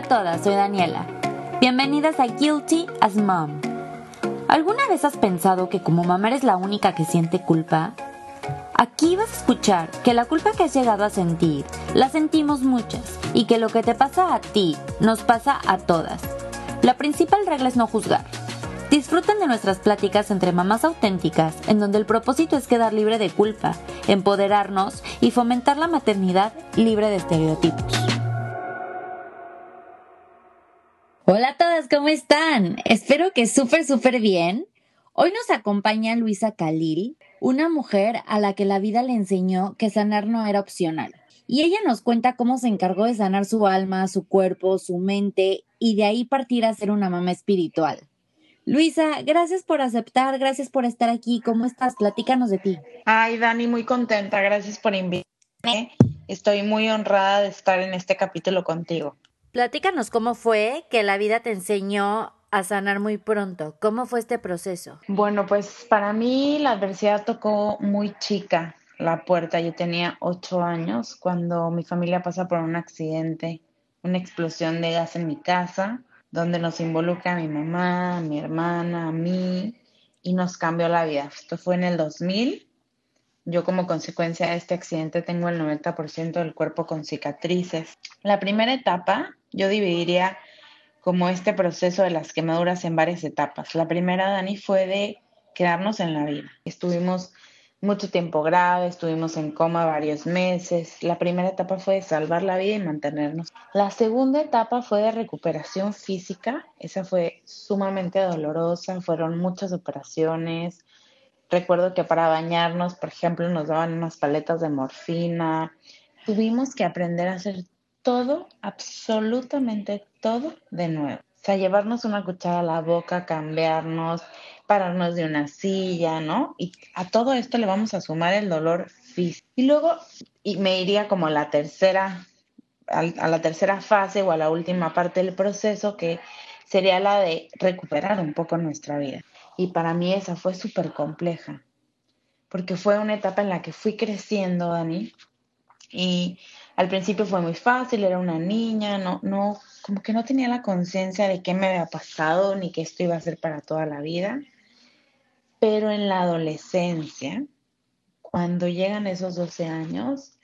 A todas, soy Daniela. Bienvenidas a Guilty as Mom. ¿Alguna vez has pensado que como mamá eres la única que siente culpa? Aquí vas a escuchar que la culpa que has llegado a sentir la sentimos muchas y que lo que te pasa a ti nos pasa a todas. La principal regla es no juzgar. Disfruten de nuestras pláticas entre mamás auténticas, en donde el propósito es quedar libre de culpa, empoderarnos y fomentar la maternidad libre de estereotipos. Hola a todas, ¿cómo están? Espero que súper, súper bien. Hoy nos acompaña Luisa Khalil, una mujer a la que la vida le enseñó que sanar no era opcional. Y ella nos cuenta cómo se encargó de sanar su alma, su cuerpo, su mente y de ahí partir a ser una mamá espiritual. Luisa, gracias por aceptar, gracias por estar aquí. ¿Cómo estás? Platícanos de ti. Ay, Dani, muy contenta. Gracias por invitarme. Estoy muy honrada de estar en este capítulo contigo. Platícanos cómo fue que la vida te enseñó a sanar muy pronto. ¿Cómo fue este proceso? Bueno, pues para mí la adversidad tocó muy chica la puerta. Yo tenía ocho años cuando mi familia pasa por un accidente, una explosión de gas en mi casa, donde nos involucra a mi mamá, mi hermana, a mí, y nos cambió la vida. Esto fue en el 2000. Yo como consecuencia de este accidente tengo el 90% del cuerpo con cicatrices. La primera etapa yo dividiría como este proceso de las quemaduras en varias etapas. La primera, Dani, fue de quedarnos en la vida. Estuvimos mucho tiempo grave, estuvimos en coma varios meses. La primera etapa fue de salvar la vida y mantenernos. La segunda etapa fue de recuperación física. Esa fue sumamente dolorosa, fueron muchas operaciones. Recuerdo que para bañarnos, por ejemplo, nos daban unas paletas de morfina. Tuvimos que aprender a hacer todo, absolutamente todo de nuevo. O sea, llevarnos una cuchara a la boca, cambiarnos, pararnos de una silla, ¿no? Y a todo esto le vamos a sumar el dolor físico. Y luego y me iría como a la tercera, a, la tercera fase o a la última parte del proceso, que sería la de recuperar un poco nuestra vida. Y para mí esa fue súper compleja, porque fue una etapa en la que fui creciendo, Dani, y al principio fue muy fácil, era una niña, no, no, como que no tenía la conciencia de qué me había pasado ni que esto iba a ser para toda la vida. Pero en la adolescencia, cuando llegan esos 12 años,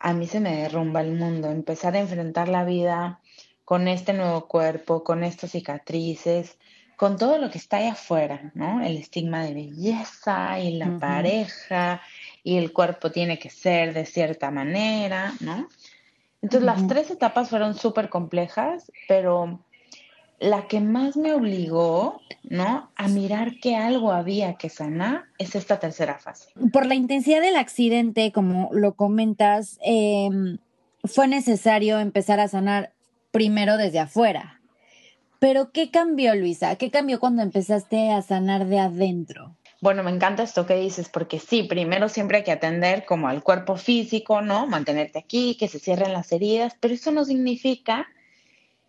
a mí se me derrumba el mundo, empezar a enfrentar la vida con este nuevo cuerpo, con estas cicatrices, con todo lo que está ahí afuera, ¿no? El estigma de belleza y la pareja y el cuerpo tiene que ser de cierta manera, ¿no? Entonces las tres etapas fueron súper complejas, pero la que más me obligó, ¿no? A mirar que algo había que sanar es esta tercera fase. Por la intensidad del accidente, como lo comentas, em, fue necesario empezar a sanar primero desde afuera. Pero ¿qué cambió, Luisa? ¿Qué cambió cuando empezaste a sanar de adentro? Bueno, me encanta esto que dices, porque sí, primero siempre hay que atender como al cuerpo físico, ¿no? Mantenerte aquí, que se cierren las heridas, pero eso no significa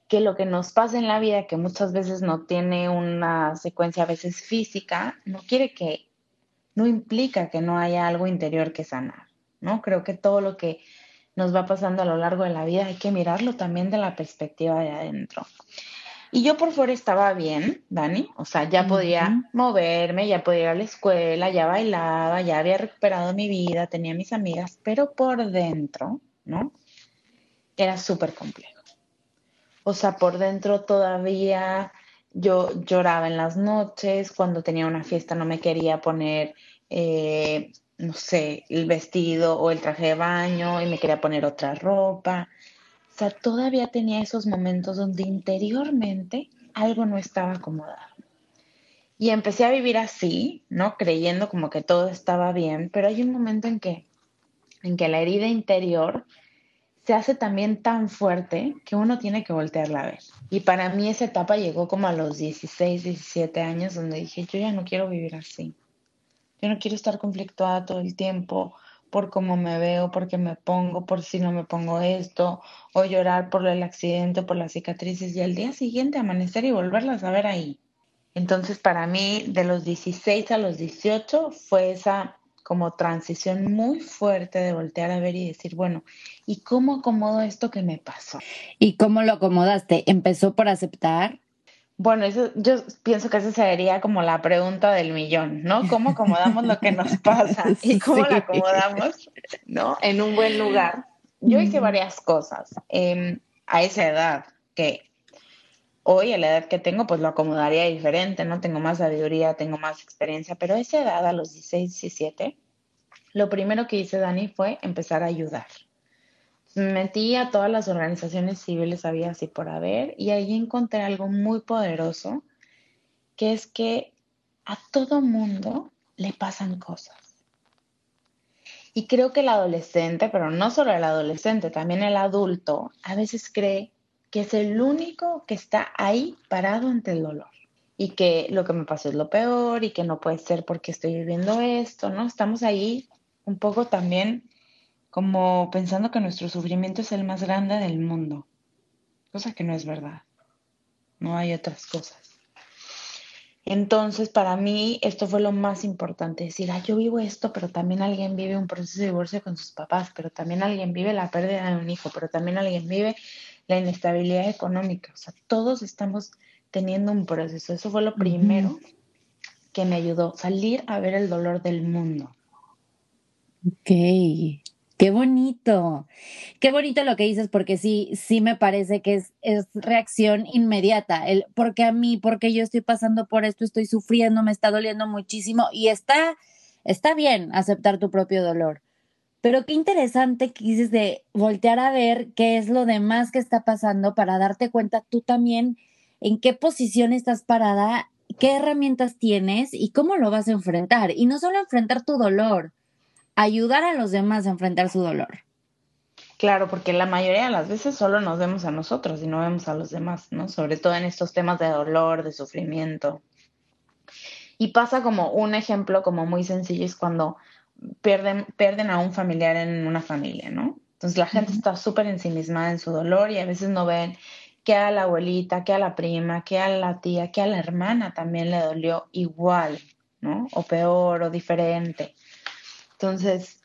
que lo que nos pasa en la vida, que muchas veces no tiene una secuencia a veces física, no quiere que, no implica que no haya algo interior que sanar, ¿no? Creo que todo lo que nos va pasando a lo largo de la vida hay que mirarlo también de la perspectiva de adentro. Y yo por fuera estaba bien, Dani, o sea, ya podía moverme, ya podía ir a la escuela, ya bailaba, ya había recuperado mi vida, tenía mis amigas, pero por dentro, ¿no? Era súper complejo. O sea, por dentro todavía yo lloraba en las noches, cuando tenía una fiesta no me quería poner, eh, no sé, el vestido o el traje de baño y me quería poner otra ropa sea, todavía tenía esos momentos donde interiormente algo no estaba acomodado. Y empecé a vivir así, ¿no? Creyendo como que todo estaba bien, pero hay un momento en que, en que la herida interior se hace también tan fuerte que uno tiene que voltearla a ver. Y para mí esa etapa llegó como a los 16, 17 años, donde dije, yo ya no quiero vivir así. Yo no quiero estar conflictuada todo el tiempo por cómo me veo, por qué me pongo, por si no me pongo esto, o llorar por el accidente, por las cicatrices, y al día siguiente amanecer y volverlas a ver ahí. Entonces, para mí, de los 16 a los 18 fue esa como transición muy fuerte de voltear a ver y decir, bueno, ¿y cómo acomodo esto que me pasó? ¿Y cómo lo acomodaste? ¿Empezó por aceptar? Bueno, eso, yo pienso que esa sería como la pregunta del millón, ¿no? ¿Cómo acomodamos lo que nos pasa y cómo lo acomodamos, ¿no? En un buen lugar. Yo hice varias cosas em, a esa edad que hoy, a la edad que tengo, pues lo acomodaría diferente, ¿no? Tengo más sabiduría, tengo más experiencia, pero a esa edad, a los 16, 17, lo primero que hice, Dani, fue empezar a ayudar. Me metí a todas las organizaciones civiles, había así por haber, y ahí encontré algo muy poderoso, que es que a todo mundo le pasan cosas. Y creo que el adolescente, pero no solo el adolescente, también el adulto, a veces cree que es el único que está ahí parado ante el dolor y que lo que me pasó es lo peor y que no puede ser porque estoy viviendo esto, ¿no? Estamos ahí un poco también como pensando que nuestro sufrimiento es el más grande del mundo, cosa que no es verdad. No hay otras cosas. Entonces, para mí, esto fue lo más importante, decir, ah, yo vivo esto, pero también alguien vive un proceso de divorcio con sus papás, pero también alguien vive la pérdida de un hijo, pero también alguien vive la inestabilidad económica. O sea, todos estamos teniendo un proceso. Eso fue lo primero que me ayudó, salir a ver el dolor del mundo. Ok, qué bonito, qué bonito lo que dices, porque sí, sí me parece que es, es reacción inmediata, el porque a mí, porque yo estoy pasando por esto, estoy sufriendo, me está doliendo muchísimo y está, está bien aceptar tu propio dolor. Pero qué interesante que dices de voltear a ver qué es lo demás que está pasando para darte cuenta tú también en qué posición estás parada, qué herramientas tienes y cómo lo vas a enfrentar. Y no solo enfrentar tu dolor, ayudar a los demás a enfrentar su dolor. Claro, porque la mayoría de las veces solo nos vemos a nosotros y no vemos a los demás, ¿no? Sobre todo en estos temas de dolor, de sufrimiento. Y pasa como un ejemplo como muy sencillo es cuando pierden, pierden a un familiar en una familia, ¿no? Entonces la gente está súper ensimismada en su dolor y a veces no ven que a la abuelita, que a la prima, que a la tía, que a la hermana también le dolió igual, ¿no? O peor o diferente. Entonces,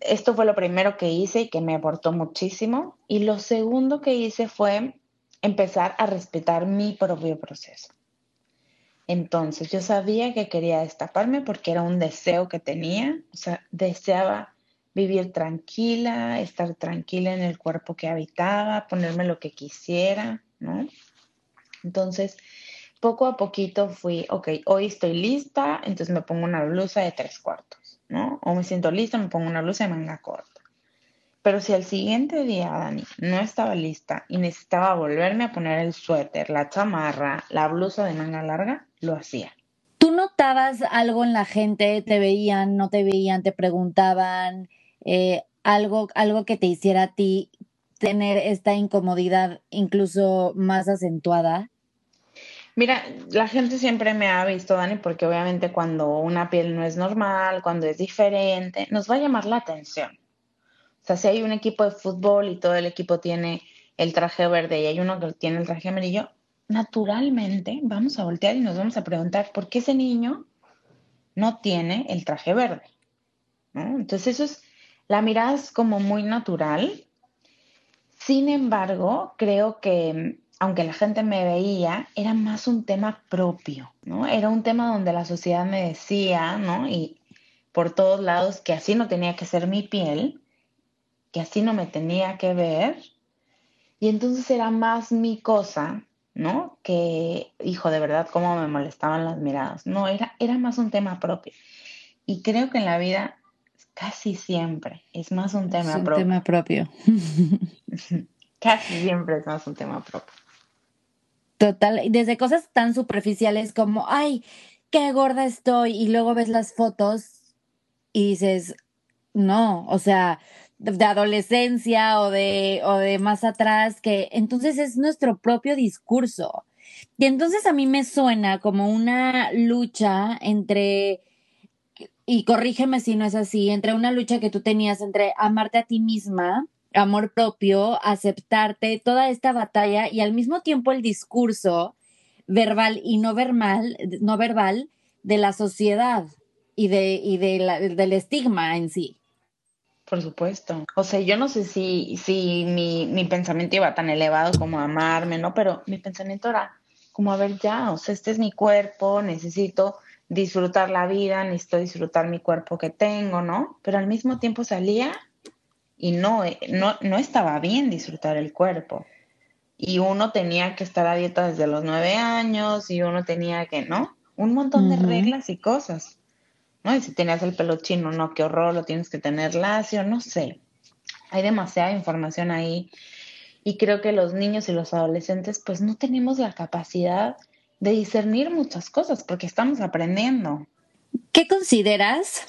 esto fue lo primero que hice y que me aportó muchísimo. Y lo segundo que hice fue empezar a respetar mi propio proceso. Entonces, yo sabía que quería destaparme porque era un deseo que tenía, o sea, deseaba vivir tranquila, estar tranquila en el cuerpo que habitaba, ponerme lo que quisiera, ¿no? Entonces, poco a poquito fui, ok, hoy estoy lista, entonces me pongo una blusa de tres cuartos. ¿No? O me siento lista, me pongo una blusa de manga corta. Pero si al siguiente día, Dani, no estaba lista y necesitaba volverme a poner el suéter, la chamarra, la blusa de manga larga, lo hacía. ¿Tú notabas algo en la gente? ¿Te veían, no te veían, te preguntaban eh, algo, algo que te hiciera a ti tener esta incomodidad incluso más acentuada? Mira, la gente siempre me ha visto, Dani, porque obviamente cuando una piel no es normal, cuando es diferente, nos va a llamar la atención. O sea, si hay un equipo de fútbol y todo el equipo tiene el traje verde y hay uno que tiene el traje amarillo, naturalmente vamos a voltear y nos vamos a preguntar por qué ese niño no tiene el traje verde. Entonces eso es, la mirada como muy natural. Sin embargo, creo que aunque la gente me veía, era más un tema propio, ¿no? Era un tema donde la sociedad me decía, ¿no? Y por todos lados que así no tenía que ser mi piel, que así no me tenía que ver. Y entonces era más mi cosa, ¿no? Que, hijo, de verdad, cómo me molestaban las miradas. No, era, era más un tema propio. Y creo que en la vida casi siempre es más un tema propio. Un tema propio. casi siempre es más un tema propio. Total, desde cosas tan superficiales como, ay, qué gorda estoy, y luego ves las fotos y dices, no, o sea, de adolescencia o de, o de más atrás, que entonces es nuestro propio discurso. Y entonces a mí me suena como una lucha entre, y corrígeme si no es así, entre una lucha que tú tenías entre amarte a ti misma amor propio, aceptarte, toda esta batalla y al mismo tiempo el discurso verbal y no verbal, no verbal de la sociedad, y, de, y de del estigma en sí. Por supuesto. O sea, yo no sé si, si mi, mi pensamiento iba tan elevado como amarme, ¿no? Pero mi pensamiento era como, a ver, ya, o sea, este es mi cuerpo, necesito disfrutar la vida, necesito disfrutar mi cuerpo que tengo, ¿no? Pero al mismo tiempo salía y no, no, no estaba bien disfrutar el cuerpo. Y uno tenía que estar a dieta desde los nueve años y uno tenía que, ¿no? Un montón de reglas y cosas. ¿no? Y si tenías el pelo chino, no, qué horror, lo tienes que tener lacio, no sé. Hay demasiada información ahí y creo que los niños y los adolescentes pues no tenemos la capacidad de discernir muchas cosas porque estamos aprendiendo. ¿Qué consideras?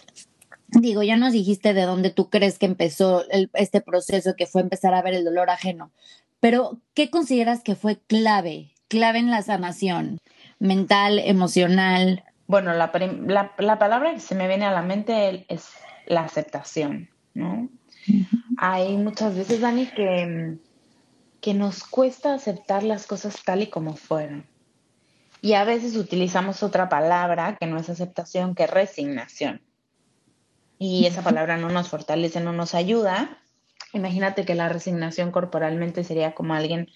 Digo, ya nos dijiste de dónde tú crees que empezó este proceso que fue empezar a ver el dolor ajeno, pero ¿qué consideras que fue clave, clave en la sanación mental, emocional, bueno, la, palabra que se me viene a la mente es la aceptación, ¿no? Hay muchas veces, Dani, que, que nos cuesta aceptar las cosas tal y como fueron. Y a veces utilizamos otra palabra que no es aceptación, que es resignación. Y esa palabra no nos fortalece, no nos ayuda. Imagínate que la resignación corporalmente sería como alguien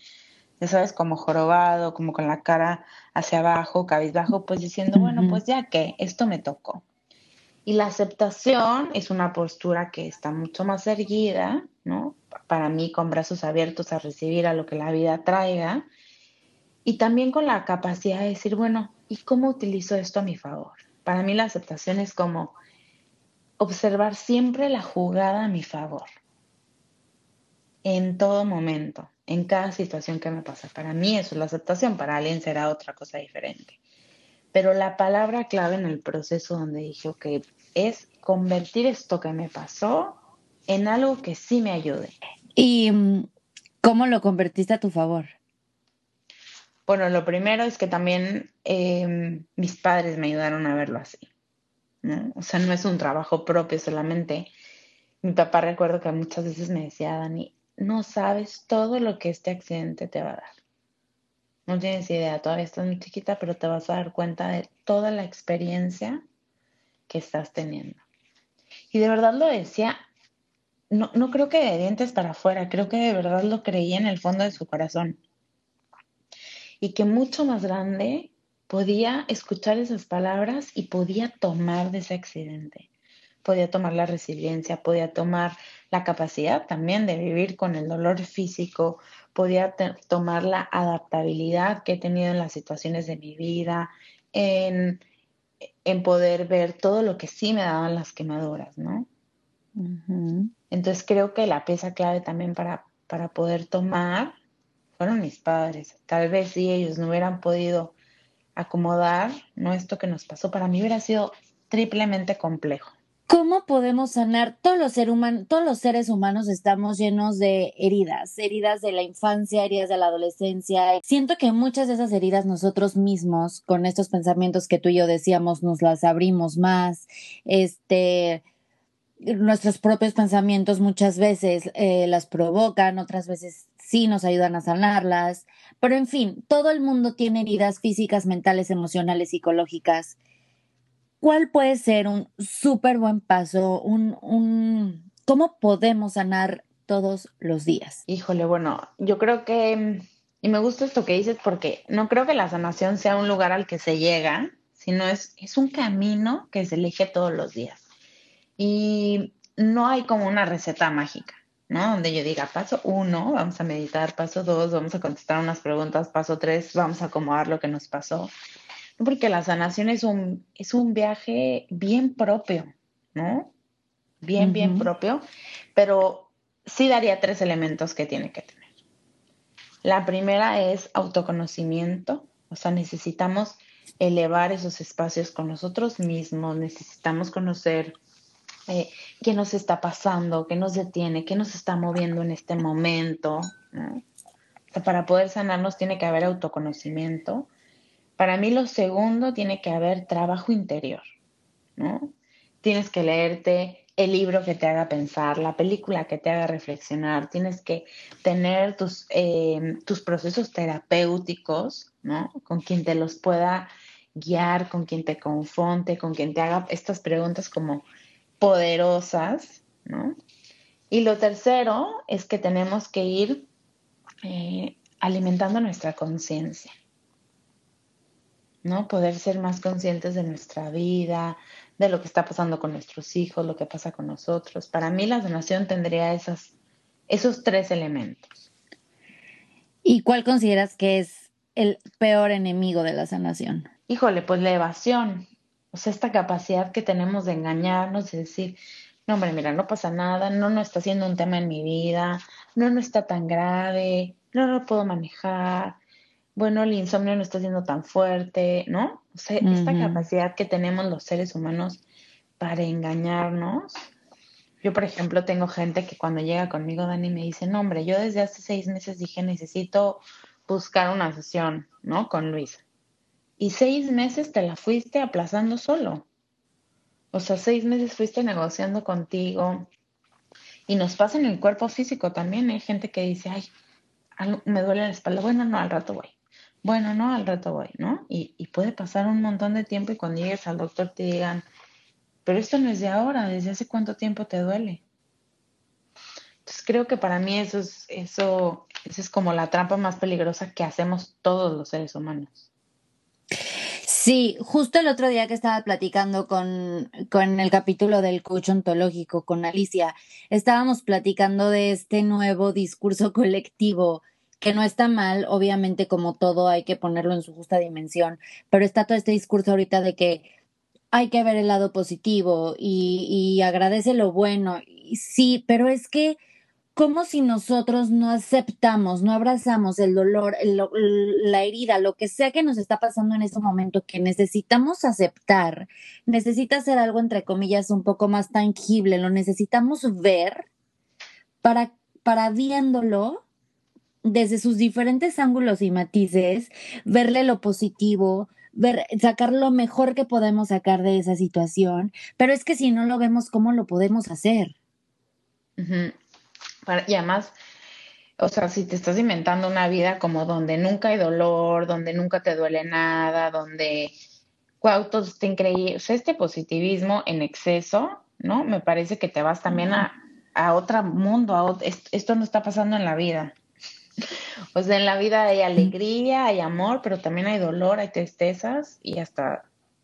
ya sabes, como jorobado, como con la cara hacia abajo, cabizbajo, pues diciendo, bueno, pues ya que esto me tocó. Y la aceptación es una postura que está mucho más erguida, ¿no? Para mí, con brazos abiertos a recibir a lo que la vida traiga. Y también con la capacidad de decir, bueno, ¿y cómo utilizo esto a mi favor? Para mí la aceptación es como observar siempre la jugada a mi favor, en todo momento en cada situación que me pasa. Para mí eso es la aceptación, para alguien será otra cosa diferente. Pero la palabra clave en el proceso donde dije, ok, es convertir esto que me pasó en algo que sí me ayude. ¿Y mm, cómo lo convertiste a tu favor? Bueno, lo primero es que también em, mis padres me ayudaron a verlo así. O sea, no es un trabajo propio solamente. Mi papá recuerdo que muchas veces me decía, Dani, no sabes todo lo que este accidente te va a dar. No tienes idea, todavía estás muy chiquita, pero te vas a dar cuenta de toda la experiencia que estás teniendo. Y de verdad lo decía, no, no creo que de dientes para afuera, creo que de verdad lo creía en el fondo de su corazón. Y que mucho más grande podía escuchar esas palabras y podía tomar de ese accidente. Podía tomar la resiliencia, podía tomar la capacidad también de vivir con el dolor físico, podía tomar la adaptabilidad que he tenido en las situaciones de mi vida, en, poder ver todo lo que sí me daban las quemaduras, ¿no? Entonces creo que la pieza clave también para, para poder tomar fueron mis padres. Tal vez si ellos no hubieran podido acomodar, ¿no? Esto que nos pasó, para mí hubiera sido triplemente complejo. ¿Cómo podemos sanar? Todos los, todos los seres humanos estamos llenos de heridas, heridas de la infancia, heridas de la adolescencia. Siento que muchas de esas heridas nosotros mismos, con estos pensamientos que tú y yo decíamos, nos las abrimos más. Este, nuestros propios pensamientos muchas veces eh, las provocan, otras veces sí nos ayudan a sanarlas. Pero en fin, todo el mundo tiene heridas físicas, mentales, emocionales, psicológicas ¿cuál puede ser un súper buen paso? Un, un, ¿Cómo podemos sanar todos los días? Híjole, bueno, yo creo que, y me gusta esto que dices porque no creo que la sanación sea un lugar al que se llega, sino es, es un camino que se elige todos los días. Y no hay como una receta mágica. ¿no? Donde yo diga, paso uno, vamos a meditar, paso dos, vamos a contestar unas preguntas, paso tres, vamos a acomodar lo que nos pasó porque la sanación es un, es un viaje bien propio, ¿no? Bien, bien propio, pero sí daría tres elementos que tiene que tener. La primera es autoconocimiento, o sea, necesitamos elevar esos espacios con nosotros mismos, necesitamos conocer qué nos está pasando, qué nos detiene, qué nos está moviendo en este momento. para poder sanarnos tiene que haber autoconocimiento para mí lo segundo tiene que haber trabajo interior, ¿no? Tienes que leerte el libro que te haga pensar, la película que te haga reflexionar, tienes que tener tus, em, tus procesos terapéuticos, ¿no? Con quien te los pueda guiar, con quien te confronte, con quien te haga estas preguntas como poderosas, ¿no? Y lo tercero es que tenemos que ir eh, alimentando nuestra conciencia, ¿no? Poder ser más conscientes de nuestra vida, de lo que está pasando con nuestros hijos, lo que pasa con nosotros. Para mí la donación tendría esas, esos tres elementos. ¿Y cuál consideras que es el peor enemigo de la sanación? Híjole, pues la evasión, o sea, esta capacidad que tenemos de engañarnos, de decir, no, hombre, mira, no pasa nada, no, no está siendo un tema en mi vida, no, no está tan grave, no lo puedo manejar, bueno, el insomnio no está siendo tan fuerte, ¿no? O sea, esta capacidad que tenemos los seres humanos para engañarnos. Yo, por ejemplo, tengo gente que cuando llega conmigo, Dani, me dice, no, hombre, yo desde hace seis meses dije, necesito buscar una sesión, ¿no? Con Luisa. Y seis meses te la fuiste aplazando solo. O sea, seis meses fuiste negociando contigo. Y nos pasa en el cuerpo físico también. Hay gente que dice, ay, me duele la espalda. Bueno, no, al rato voy. Bueno, no, al rato voy, ¿no? Y, puede pasar un montón de tiempo y cuando llegues al doctor te digan, pero esto no es de ahora, ¿desde hace cuánto tiempo te duele? Entonces creo que para mí eso es, eso, eso es como la trampa más peligrosa que hacemos todos los seres humanos. Sí, justo el otro día que estaba platicando con, con el capítulo del coach ontológico con Alicia, estábamos platicando de este nuevo discurso colectivo que no está mal, obviamente como todo hay que ponerlo en su justa dimensión, pero está todo este discurso ahorita de que hay que ver el lado positivo y, y agradece lo bueno. Sí, pero es que como si nosotros no aceptamos, no abrazamos el dolor, la herida, lo que sea que nos está pasando en este momento, que necesitamos aceptar, necesita ser algo, entre comillas, un poco más tangible, lo necesitamos ver para, para viéndolo desde sus diferentes ángulos y matices, verle lo positivo, ver, sacar lo mejor que podemos sacar de esa situación, pero es que si no lo vemos, ¿cómo lo podemos hacer? Y además, o sea, si te estás inventando una vida como donde nunca hay dolor, donde nunca te duele nada, donde todo está increíble, o sea, este positivismo en exceso, ¿no? Me parece que te vas también a, a otro mundo, a esto no está pasando en la vida. O sea, en la vida hay alegría, hay amor, pero también hay dolor, hay tristezas y hasta,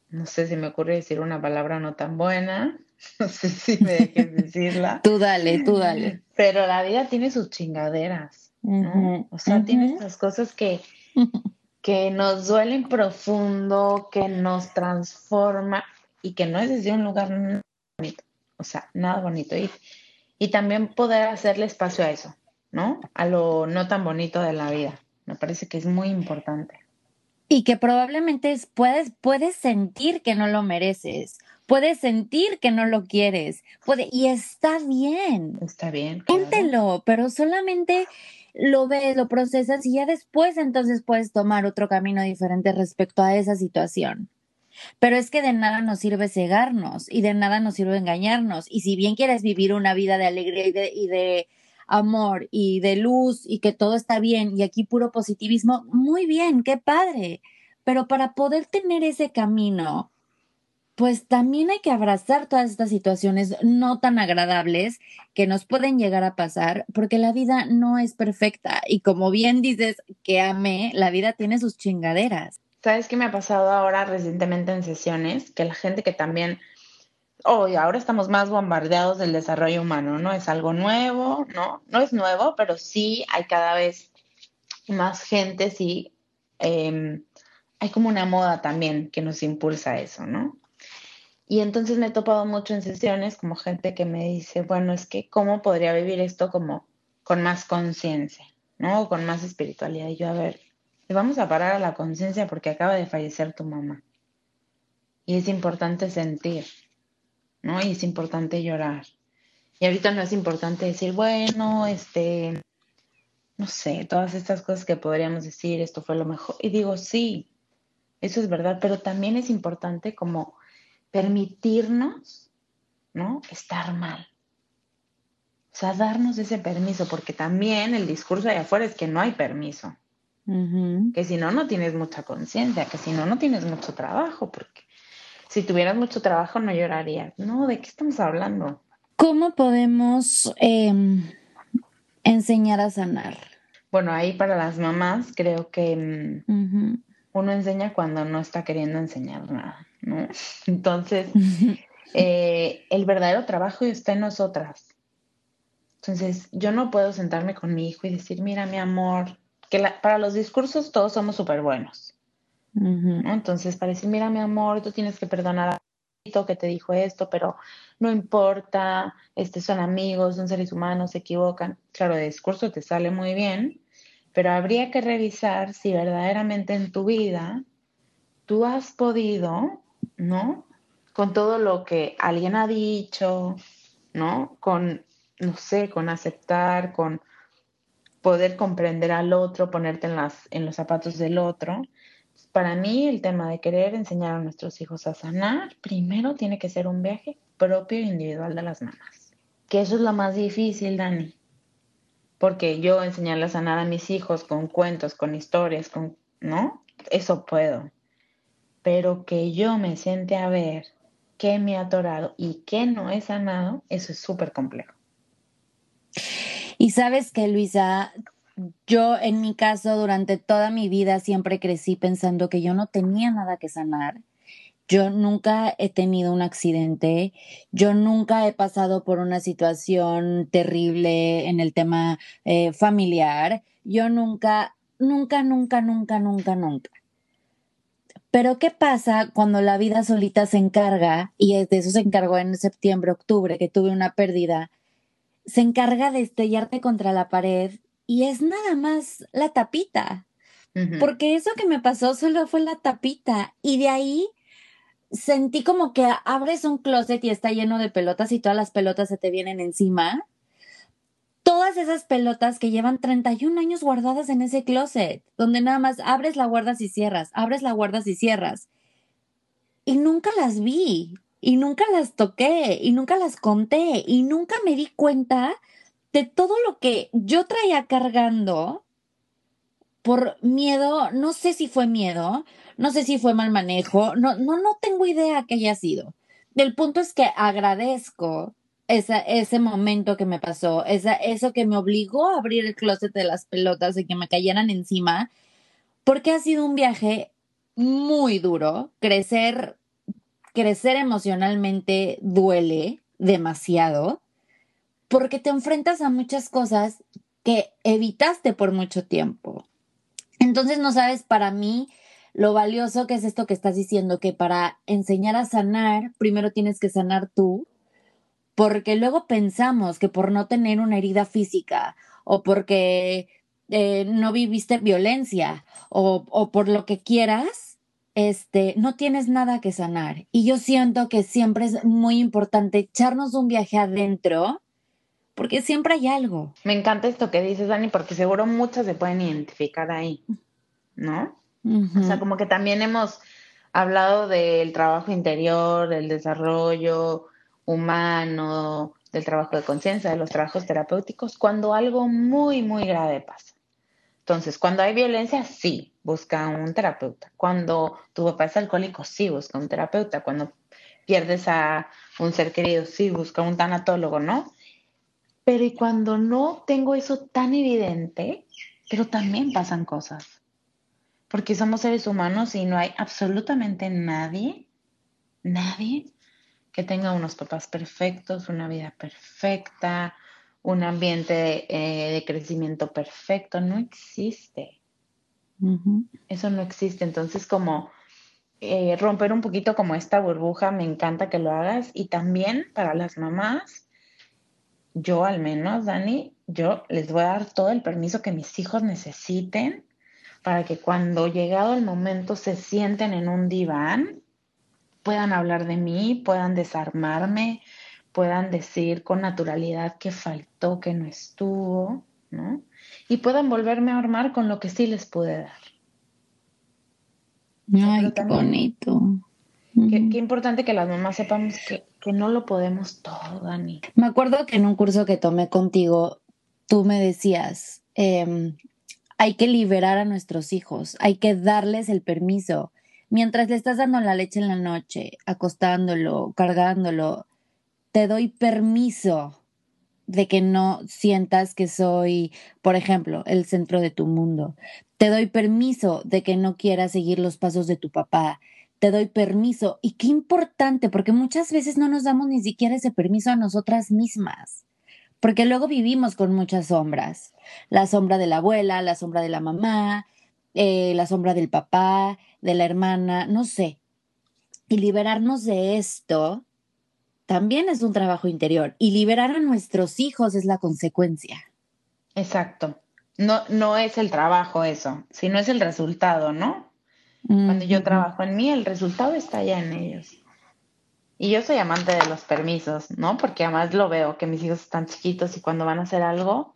no sé si me ocurre decir una palabra no tan buena, No sé si me dejes decirla. tú dale, tú dale. Pero la vida tiene sus chingaderas, ¿no? o sea, tiene estas cosas que, que nos duelen profundo, que nos transforma y que no es desde un lugar bonito. O sea, nada bonito. Y, y también poder hacerle espacio a eso, ¿no? A lo no tan bonito de la vida. Me parece que es muy importante. Y que probablemente puedes, puedes sentir que no lo mereces puedes sentir que no lo quieres, puede, y está bien. Está bien. Claro. pero solamente lo ves, lo procesas y ya después entonces puedes tomar otro camino diferente respecto a esa situación. Pero es que de nada nos sirve cegarnos y de nada nos sirve engañarnos. Y si bien quieres vivir una vida de alegría y de, y de amor y de luz y que todo está bien y aquí puro positivismo, muy bien, qué padre. Pero para poder tener ese camino, pues también hay que abrazar todas estas situaciones no tan agradables que nos pueden llegar a pasar, porque la vida no es perfecta. Y como bien dices que amé, la vida tiene sus chingaderas. ¿Sabes qué me ha pasado ahora recientemente en sesiones? Que la gente que también, hoy ahora estamos más bombardeados del desarrollo humano, ¿no? Es algo nuevo, ¿no? No es nuevo, pero sí hay cada vez más gente, sí. Em, hay como una moda también que nos impulsa eso, ¿no? Y entonces me he topado mucho en sesiones como gente que me dice, bueno, es que cómo podría vivir esto como con más conciencia, ¿no? O con más espiritualidad. Y yo, a ver, le vamos a parar a la conciencia porque acaba de fallecer tu mamá. Y es importante sentir, ¿no? Y es importante llorar. Y ahorita no es importante decir, bueno, este, no sé, todas estas cosas que podríamos decir, esto fue lo mejor. Y digo, sí, eso es verdad, pero también es importante como permitirnos, ¿no? Estar mal. O sea, darnos ese permiso, porque también el discurso de afuera es que no hay permiso, Que si no, no tienes mucha conciencia, que si no, no tienes mucho trabajo, porque si tuvieras mucho trabajo no llorarías. No, ¿de qué estamos hablando? ¿Cómo podemos em, enseñar a sanar? Bueno, ahí para las mamás creo que mm, uno enseña cuando no está queriendo enseñar nada, ¿no? Entonces, eh, el verdadero trabajo está en nosotras. Entonces, yo no puedo sentarme con mi hijo y decir, mira, mi amor, que para los discursos todos somos súper buenos. Entonces, para decir, mira, mi amor, tú tienes que perdonar a que te dijo esto, pero no importa, este, son amigos, son seres humanos, se equivocan. Claro, de discurso te sale muy bien, pero habría que revisar si verdaderamente en tu vida tú has podido, ¿no? Con todo lo que alguien ha dicho, ¿no? Con, no sé, con aceptar, con poder comprender al otro, ponerte en, las, en los zapatos del otro. Para mí, el tema de querer enseñar a nuestros hijos a sanar, primero tiene que ser un viaje propio e individual de las mamás. Que eso es lo más difícil, Dani porque yo enseñarle a sanar a mis hijos con cuentos, con historias, con, ¿no? Eso puedo. Pero que yo me siente a ver qué me ha atorado y qué no he sanado, eso es súper complejo. Y sabes que, Luisa, yo en mi caso, durante toda mi vida siempre crecí pensando que yo no tenía nada que sanar yo nunca he tenido un accidente, yo nunca he pasado por una situación terrible en el tema eh, familiar, yo nunca, nunca, nunca, nunca, nunca, nunca. Pero ¿qué pasa cuando la vida solita se encarga, y de eso se encargó en septiembre, octubre, que tuve una pérdida, se encarga de estrellarte contra la pared y es nada más la tapita? Porque eso que me pasó solo fue la tapita y de ahí sentí como que abres un closet y está lleno de pelotas y todas las pelotas se te vienen encima. Todas esas pelotas que llevan 31 años guardadas en ese closet, donde nada más abres la guardas y cierras, abres la guardas y cierras. Y nunca las vi, y nunca las toqué, y nunca las conté, y nunca me di cuenta de todo lo que yo traía cargando por miedo, no sé si fue miedo, no sé si fue mal manejo, no, no, no tengo idea que haya sido. El punto es que agradezco esa, ese momento que me pasó, esa, eso que me obligó a abrir el closet de las pelotas y que me cayeran encima, porque ha sido un viaje muy duro. Crecer, crecer emocionalmente duele demasiado, porque te enfrentas a muchas cosas que evitaste por mucho tiempo. Entonces, no sabes, para mí, lo valioso que es esto que estás diciendo, que para enseñar a sanar, primero tienes que sanar tú, porque luego pensamos que por no tener una herida física o porque eh, no viviste violencia o, o por lo que quieras, este, no tienes nada que sanar. Y yo siento que siempre es muy importante echarnos un viaje adentro, porque siempre hay algo. Me encanta esto que dices, Dani, porque seguro muchas se pueden identificar ahí, ¿no? O sea, como que también hemos hablado del trabajo interior, del desarrollo humano, del trabajo de conciencia, de los trabajos terapéuticos, cuando algo muy, muy grave pasa. Entonces, cuando hay violencia, sí, busca un terapeuta. Cuando tu papá es alcohólico, sí, busca un terapeuta. Cuando pierdes a un ser querido, sí, busca un tanatólogo, ¿no? Pero y cuando no tengo eso tan evidente, pero también pasan cosas porque somos seres humanos y no hay absolutamente nadie, nadie que tenga unos papás perfectos, una vida perfecta, un ambiente eh, de crecimiento perfecto, no existe. Eso no existe. Entonces, como eh, romper un poquito como esta burbuja, me encanta que lo hagas. Y también para las mamás, yo al menos, Dani, yo les voy a dar todo el permiso que mis hijos necesiten para que cuando llegado el momento se sienten en un diván, puedan hablar de mí, puedan desarmarme, puedan decir con naturalidad que faltó, que no estuvo, ¿no? Y puedan volverme a armar con lo que sí les pude dar. Ay, qué bonito. Qué, importante que las mamás sepamos que, que no lo podemos todo, Dani. Me acuerdo que en un curso que tomé contigo, tú me decías, eh, hay que liberar a nuestros hijos, hay que darles el permiso. Mientras le estás dando la leche en la noche, acostándolo, cargándolo, te doy permiso de que no sientas que soy, por ejemplo, el centro de tu mundo. Te doy permiso de que no quieras seguir los pasos de tu papá. Te doy permiso. Y qué importante, porque muchas veces no nos damos ni siquiera ese permiso a nosotras mismas. Porque luego vivimos con muchas sombras. La sombra de la abuela, la sombra de la mamá, eh, la sombra del papá, de la hermana, no sé. Y liberarnos de esto también es un trabajo interior y liberar a nuestros hijos es la consecuencia. Exacto. No, no es el trabajo eso, sino es el resultado, ¿no? Cuando yo trabajo en mí, el resultado está ya en ellos. Y yo soy amante de los permisos, ¿no? Porque además lo veo, que mis hijos están chiquitos y cuando van a hacer algo,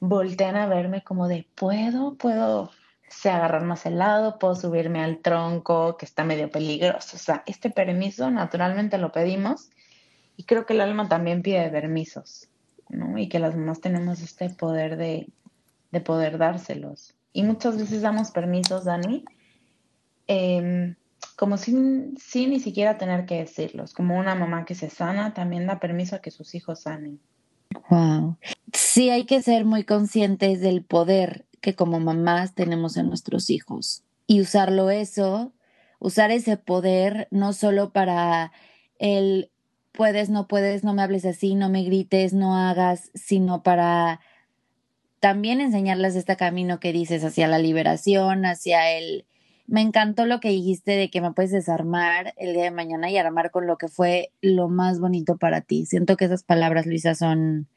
voltean a verme como de, ¿puedo? ¿Puedo se agarrar más helado? ¿Puedo subirme al tronco que está medio peligroso? O sea, este permiso naturalmente lo pedimos y creo que el alma también pide permisos, ¿no? Y que las mamás tenemos este poder de, de poder dárselos. Y muchas veces damos permisos, Dani, em, como sin, sin ni siquiera tener que decirlos. Como una mamá que se sana también da permiso a que sus hijos sanen. Wow. Sí, hay que ser muy conscientes del poder que como mamás tenemos en nuestros hijos y usarlo eso, usar ese poder no solo para el puedes, no puedes, no me hables así, no me grites, no hagas, sino para también enseñarles este camino que dices hacia la liberación, hacia el... Me encantó lo que dijiste de que me puedes desarmar el día de mañana y armar con lo que fue lo más bonito para ti. Siento que esas palabras, Luisa, son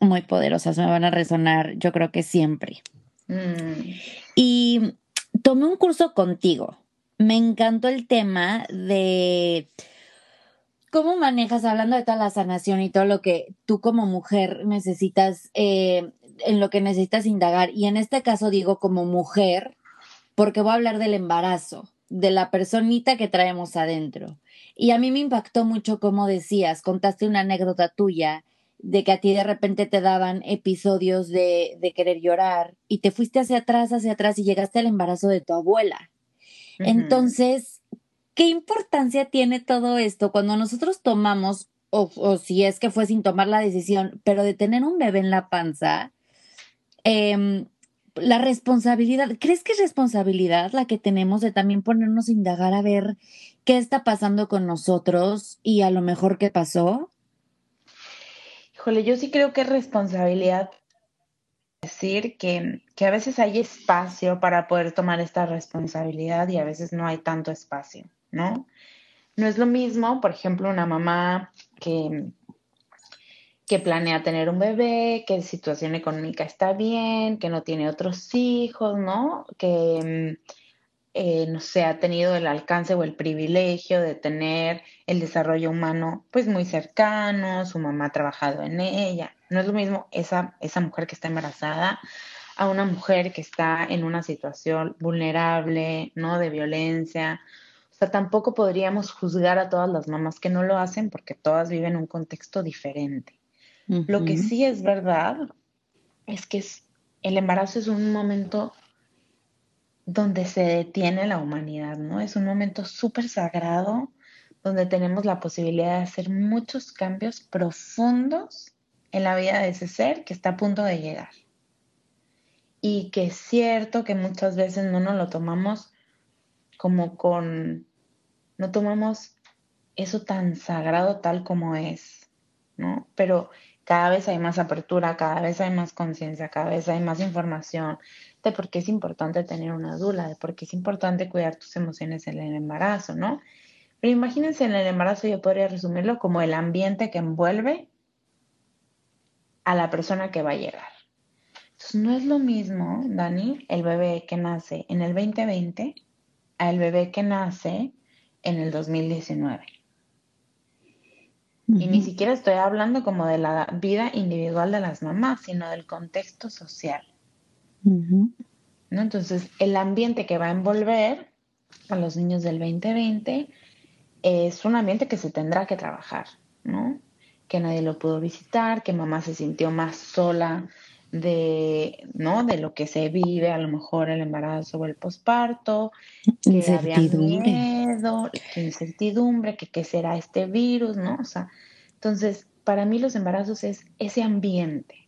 muy poderosas, me van a resonar, yo creo que siempre. Mm. Y tomé un curso contigo. Me encantó el tema de ¿Cómo manejas, hablando de toda la sanación y todo lo que tú como mujer necesitas, eh, en lo que necesitas indagar? Y en este caso digo como mujer, porque voy a hablar del embarazo, de la personita que traemos adentro. Y a mí me impactó mucho como decías, contaste una anécdota tuya de que a ti de repente te daban episodios de, de querer llorar y te fuiste hacia atrás, hacia atrás y llegaste al embarazo de tu abuela. Entonces, ¿Qué importancia tiene todo esto cuando nosotros tomamos, o, si es que fue sin tomar la decisión, pero de tener un bebé en la panza? Em, la responsabilidad, ¿crees que es responsabilidad la que tenemos de también ponernos a indagar a ver qué está pasando con nosotros y a lo mejor qué pasó? Híjole, yo sí creo que es responsabilidad decir que, que, a veces hay espacio para poder tomar esta responsabilidad y a veces no hay tanto espacio. ¿no? No es lo mismo, por ejemplo, una mamá que, que planea tener un bebé, que situación económica está bien, que no tiene otros hijos, ¿no? Que, eh, no sé, ha tenido el alcance o el privilegio de tener el desarrollo humano pues muy cercano, su mamá ha trabajado en ella. No es lo mismo esa, esa mujer que está embarazada a una mujer que está en una situación vulnerable, ¿no? De violencia sea, tampoco podríamos juzgar a todas las mamás que no lo hacen porque todas viven un contexto diferente. Lo que sí es verdad es que el embarazo es un momento donde se detiene la humanidad, ¿no? Es un momento súper sagrado donde tenemos la posibilidad de hacer muchos cambios profundos en la vida de ese ser que está a punto de llegar. Y que es cierto que muchas veces no nos lo tomamos como con no tomamos eso tan sagrado tal como es, ¿no? Pero cada vez hay más apertura, cada vez hay más conciencia, cada vez hay más información de por qué es importante tener una dula, de por qué es importante cuidar tus emociones en el embarazo, ¿no? Pero imagínense en el embarazo yo podría resumirlo como el ambiente que envuelve a la persona que va a llegar. Entonces no es lo mismo, Dani, el bebé que nace en el 2020 al bebé que nace en el 2019. Y ni siquiera estoy hablando como de la vida individual de las mamás, sino del contexto social. ¿No? Entonces, el ambiente que va a envolver a los niños del 2020 es un ambiente que se tendrá que trabajar, ¿no? Que nadie lo pudo visitar, que mamá se sintió más sola de, ¿no? De lo que se vive, a lo mejor el embarazo o el posparto, que había miedo, que incertidumbre, que qué será este virus, ¿no? O sea, entonces, para mí los embarazos es ese ambiente.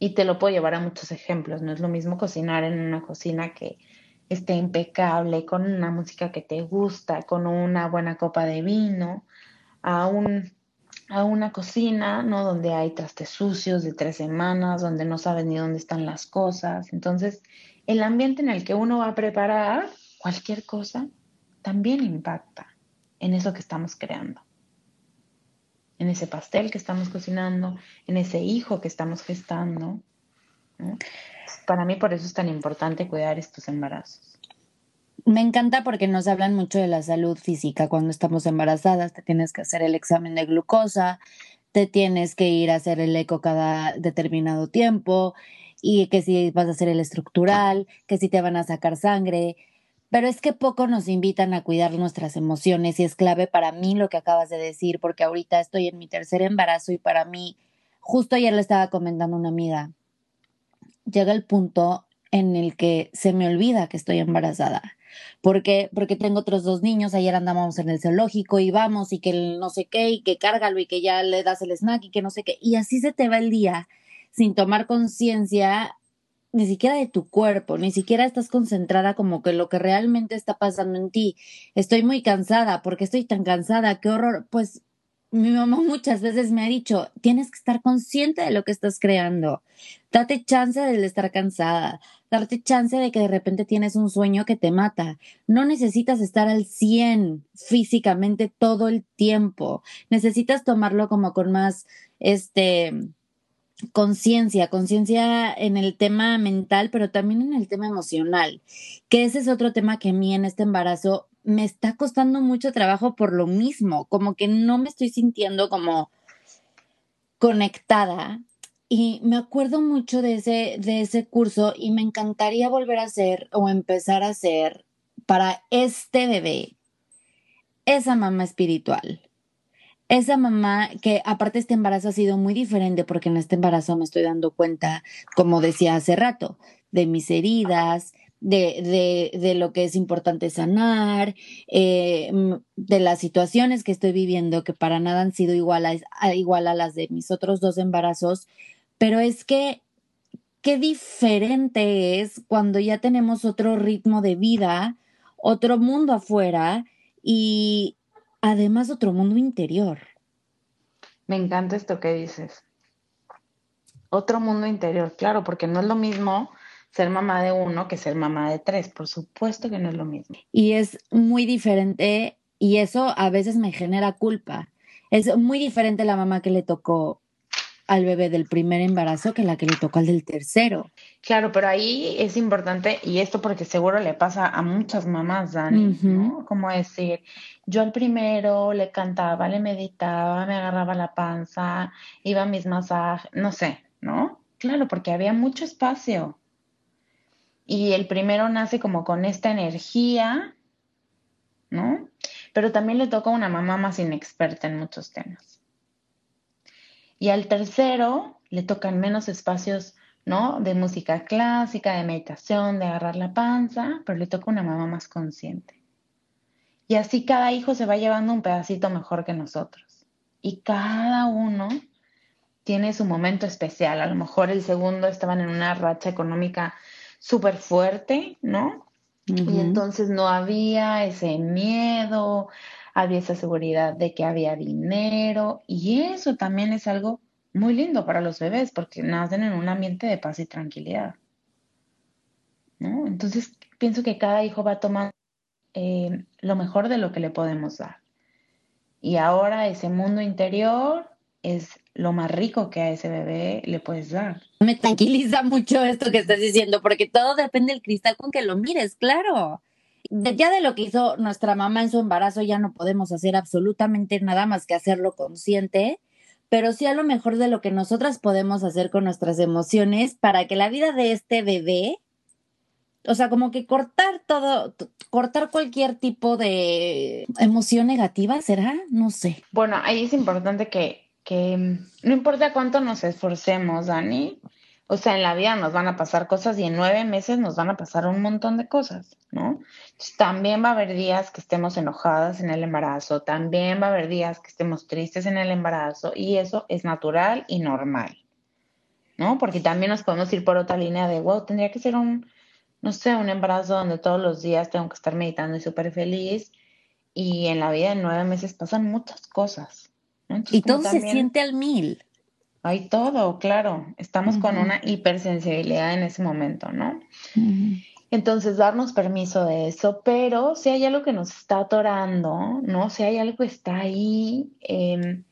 Y te lo puedo llevar a muchos ejemplos, no es lo mismo cocinar en una cocina que esté impecable, con una música que te gusta, con una buena copa de vino, a un a una cocina, ¿no? Donde hay trastes sucios de tres semanas, donde no sabes ni dónde están las cosas. Entonces, el ambiente en el que uno va a preparar cualquier cosa también impacta en eso que estamos creando. En ese pastel que estamos cocinando, en ese hijo que estamos gestando. Para mí por eso es tan importante cuidar estos embarazos. Me encanta porque nos hablan mucho de la salud física cuando estamos embarazadas. Te tienes que hacer el examen de glucosa, te tienes que ir a hacer el eco cada determinado tiempo y que si vas a hacer el estructural, que si te van a sacar sangre. Pero es que poco nos invitan a cuidar nuestras emociones y es clave para mí lo que acabas de decir, porque ahorita estoy en mi tercer embarazo y para mí, justo ayer le estaba comentando a una amiga, llega el punto en el que se me olvida que estoy embarazada porque, porque tengo otros dos niños, ayer andábamos en el zoológico y vamos y que no sé qué y que cárgalo y que ya le das el snack y que no sé qué, y así se te va el día sin tomar conciencia ni siquiera de tu cuerpo, ni siquiera estás concentrada como que lo que realmente está pasando en ti. Estoy muy cansada, porque estoy tan cansada? Qué horror. Pues mi mamá muchas veces me ha dicho, tienes que estar consciente de lo que estás creando. Date chance de estar cansada, darte chance de que de repente tienes un sueño que te mata. No necesitas estar al 100 físicamente todo el tiempo. Necesitas tomarlo como con más, este, conciencia, conciencia en el tema mental, pero también en el tema emocional, que ese es otro tema que a mí en este embarazo me está costando mucho trabajo por lo mismo, como que no me estoy sintiendo como conectada. Y me acuerdo mucho de ese, de ese curso y me encantaría volver a hacer o empezar a hacer para este bebé esa mamá espiritual. Esa mamá que aparte este embarazo ha sido muy diferente porque en este embarazo me estoy dando cuenta, como decía hace rato, de mis heridas, de, de, de lo que es importante sanar, eh, de las situaciones que estoy viviendo que para nada han sido igual a, igual a las de mis otros dos embarazos, pero es que qué diferente es cuando ya tenemos otro ritmo de vida, otro mundo afuera y además otro mundo interior. Me encanta esto que dices. Otro mundo interior, claro, porque no es lo mismo ser mamá de uno que ser mamá de tres. Por supuesto que no es lo mismo. Y es muy diferente y eso a veces me genera culpa. Es muy diferente la mamá que le tocó al bebé del primer embarazo que la que le tocó al del tercero. Claro, pero ahí es importante, y esto porque seguro le pasa a muchas mamás, Dani, ¿no? Como decir, yo al primero le cantaba, le meditaba, me agarraba la panza, iba a mis masajes, no sé, ¿no? Claro, porque había mucho espacio y el primero nace como con esta energía, ¿no? Pero también le toca a una mamá más inexperta en muchos temas. Y al tercero le tocan menos espacios, ¿no? De música clásica, de meditación, de agarrar la panza, pero le toca una mamá más consciente. Y así cada hijo se va llevando un pedacito mejor que nosotros. Y cada uno tiene su momento especial. A lo mejor el segundo estaban en una racha económica súper fuerte, ¿no? Y entonces no había ese miedo, había esa seguridad de que había dinero y eso también es algo muy lindo para los bebés porque nacen en un ambiente de paz y tranquilidad. ¿no? Entonces pienso que cada hijo va tomar eh, lo mejor de lo que le podemos dar. Y ahora ese mundo interior es lo más rico que a ese bebé le puedes dar. Me tranquiliza mucho esto que estás diciendo, porque todo depende del cristal con que lo mires, claro. Ya de lo que hizo nuestra mamá en su embarazo, ya no podemos hacer absolutamente nada más que hacerlo consciente, pero sí a lo mejor de lo que nosotras podemos hacer con nuestras emociones para que la vida de este bebé, o sea, como que cortar todo, cortar cualquier tipo de emoción negativa, ¿será? No sé. Bueno, ahí es importante que que no importa cuánto nos esforcemos, Dani, O sea, en la vida nos van a pasar cosas y en nueve meses nos van a pasar un montón de cosas, ¿no? también va a haber días que estemos enojadas en el embarazo, también va a haber días que estemos tristes en el embarazo y eso es natural y normal, ¿no? Porque también nos podemos ir por otra línea de, wow, tendría que ser un, no sé, un embarazo donde todos los días tengo que estar meditando y súper feliz y en la vida en nueve meses pasan muchas cosas. y todo se siente al mil. Hay todo, claro. Estamos con una hipersensibilidad en ese momento, ¿no? Entonces, darnos permiso de eso, pero si hay algo que nos está atorando, ¿no? Si hay algo que está ahí, em,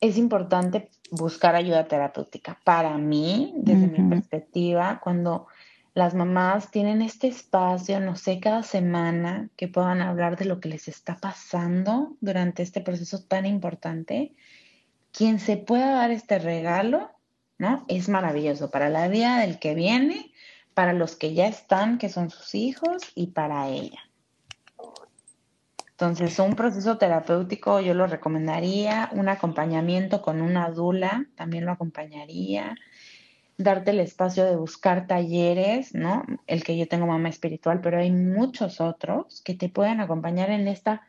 es importante buscar ayuda terapéutica. Para mí, desde mi perspectiva, cuando las mamás tienen este espacio, no sé, cada semana que puedan hablar de lo que les está pasando durante este proceso tan importante, quien se pueda dar este regalo, ¿no? Es maravilloso para la vida del que viene, para los que ya están, que son sus hijos, y para ella. Entonces, un proceso terapéutico yo lo recomendaría, un acompañamiento con una dula también lo acompañaría, darte el espacio de buscar talleres, ¿no? El que yo tengo mamá espiritual, pero hay muchos otros que te pueden acompañar en esta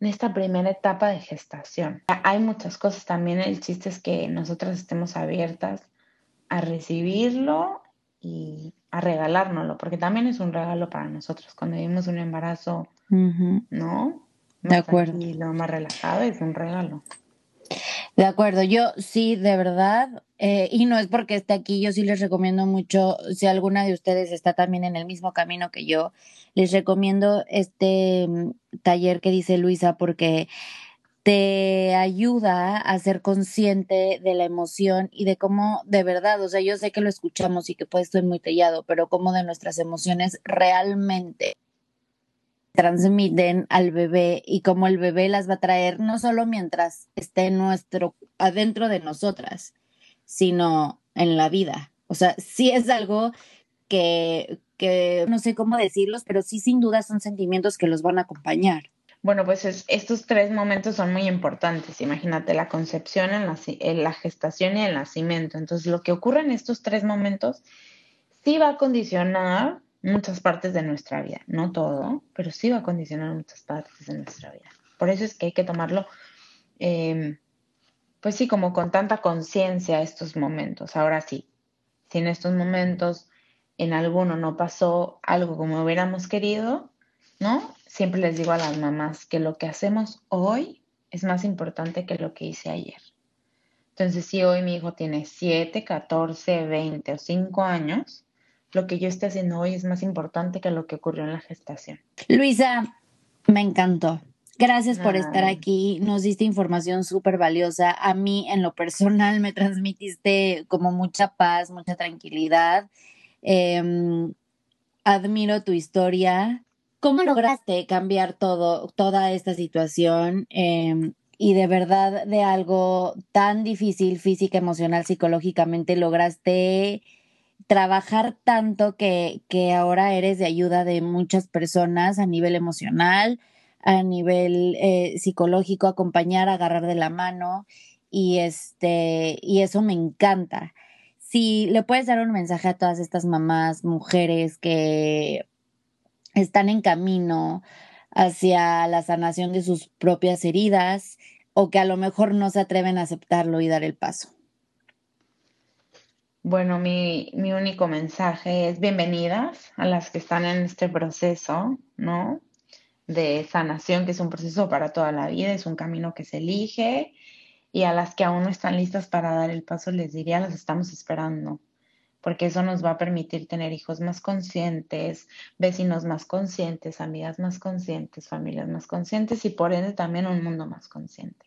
en esta primera etapa de gestación. Hay muchas cosas también, el chiste es que nosotras estemos abiertas a recibirlo y a regalárnoslo, porque también es un regalo para nosotros cuando vivimos un embarazo, ¿no? de acuerdo. Y lo más relajado es un regalo. De acuerdo, yo sí, de verdad, eh, y no es porque esté aquí, yo sí les recomiendo mucho, si alguna de ustedes está también en el mismo camino que yo, les recomiendo este mm, taller que dice Luisa porque te ayuda a ser consciente de la emoción y de cómo de verdad, o sea, yo sé que lo escuchamos y que puede estar muy tallado, pero cómo de nuestras emociones realmente transmiten al bebé y cómo el bebé las va a traer no solo mientras esté nuestro adentro de nosotras, sino en la vida. O sea, sí es algo que, que no sé cómo decirlos, pero sí sin duda son sentimientos que los van a acompañar. Bueno, pues estos tres momentos son muy importantes. Imagínate la concepción, en la, gestación y el nacimiento. Entonces, lo que ocurre en estos tres momentos sí va a condicionar muchas partes de nuestra vida. No todo, pero sí va a condicionar muchas partes de nuestra vida. Por eso es que hay que tomarlo, em, pues sí, como con tanta conciencia estos momentos. Ahora sí, si en estos momentos en alguno no pasó algo como hubiéramos querido, ¿no? Siempre les digo a las mamás que lo que hacemos hoy es más importante que lo que hice ayer. Entonces, si hoy mi hijo tiene 7, 14, 20 o 5 años, lo que yo esté haciendo hoy es más importante que lo que ocurrió en la gestación. Luisa, me encantó. Gracias por estar aquí. Nos diste información súper valiosa. A mí, en lo personal, me transmitiste como mucha paz, mucha tranquilidad. Em, admiro tu historia. ¿Cómo lograste cambiar todo, toda esta situación? Em, y de verdad, de algo tan difícil, física, emocional, psicológicamente, lograste trabajar tanto que, que ahora eres de ayuda de muchas personas a nivel emocional, a nivel eh, psicológico, acompañar, agarrar de la mano y este y eso me encanta si le puedes dar un mensaje a todas estas mamás, mujeres que están en camino hacia la sanación de sus propias heridas o que a lo mejor no se atreven a aceptarlo y dar el paso. Bueno, mi, mi único mensaje es bienvenidas a las que están en este proceso, ¿no? De sanación, que es un proceso para toda la vida, es un camino que se elige y a las que aún no están listas para dar el paso les diría, las estamos esperando, porque eso nos va a permitir tener hijos más conscientes, vecinos más conscientes, amigas más conscientes, familias más conscientes y por ende también un mundo más consciente.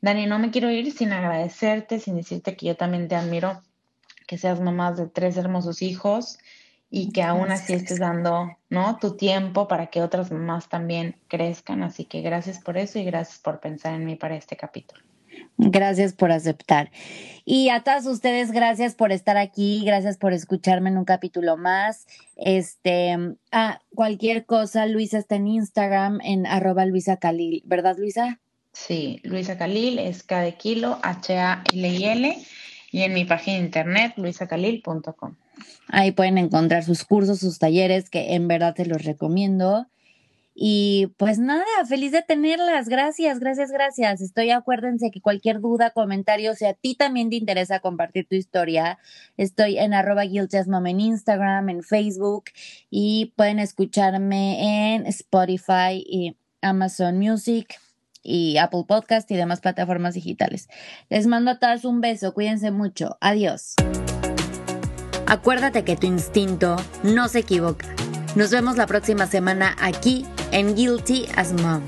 Dani, no me quiero ir sin agradecerte, sin decirte que yo también te admiro, que seas mamá de tres hermosos hijos y que aún así estés dando, ¿no? Tu tiempo para que otras mamás también crezcan. Así que gracias por eso y gracias por pensar en mí para este capítulo. Gracias por aceptar. Y a todas ustedes, gracias por estar aquí, gracias por escucharme en un capítulo más. Este, ah, cualquier cosa, Luisa está en Instagram en arroba Luisa Calil, ¿verdad, Luisa? Sí, Luisa Calil es K de kilo, H-A-L-I-L. Y en mi página de internet, luisacalil.com. Ahí pueden encontrar sus cursos, sus talleres, que en verdad te los recomiendo. Y pues nada, feliz de tenerlas. Gracias, gracias, gracias. Estoy, acuérdense que cualquier duda, comentario, si a ti también te interesa compartir tu historia, estoy en arroba en Instagram, en Facebook y pueden escucharme en Spotify y Amazon Music y Apple Podcast y demás plataformas digitales. Les mando a todas un beso, cuídense mucho. Adiós. Acuérdate que tu instinto no se equivoca. Nos vemos la próxima semana aquí en Guilty as Mom.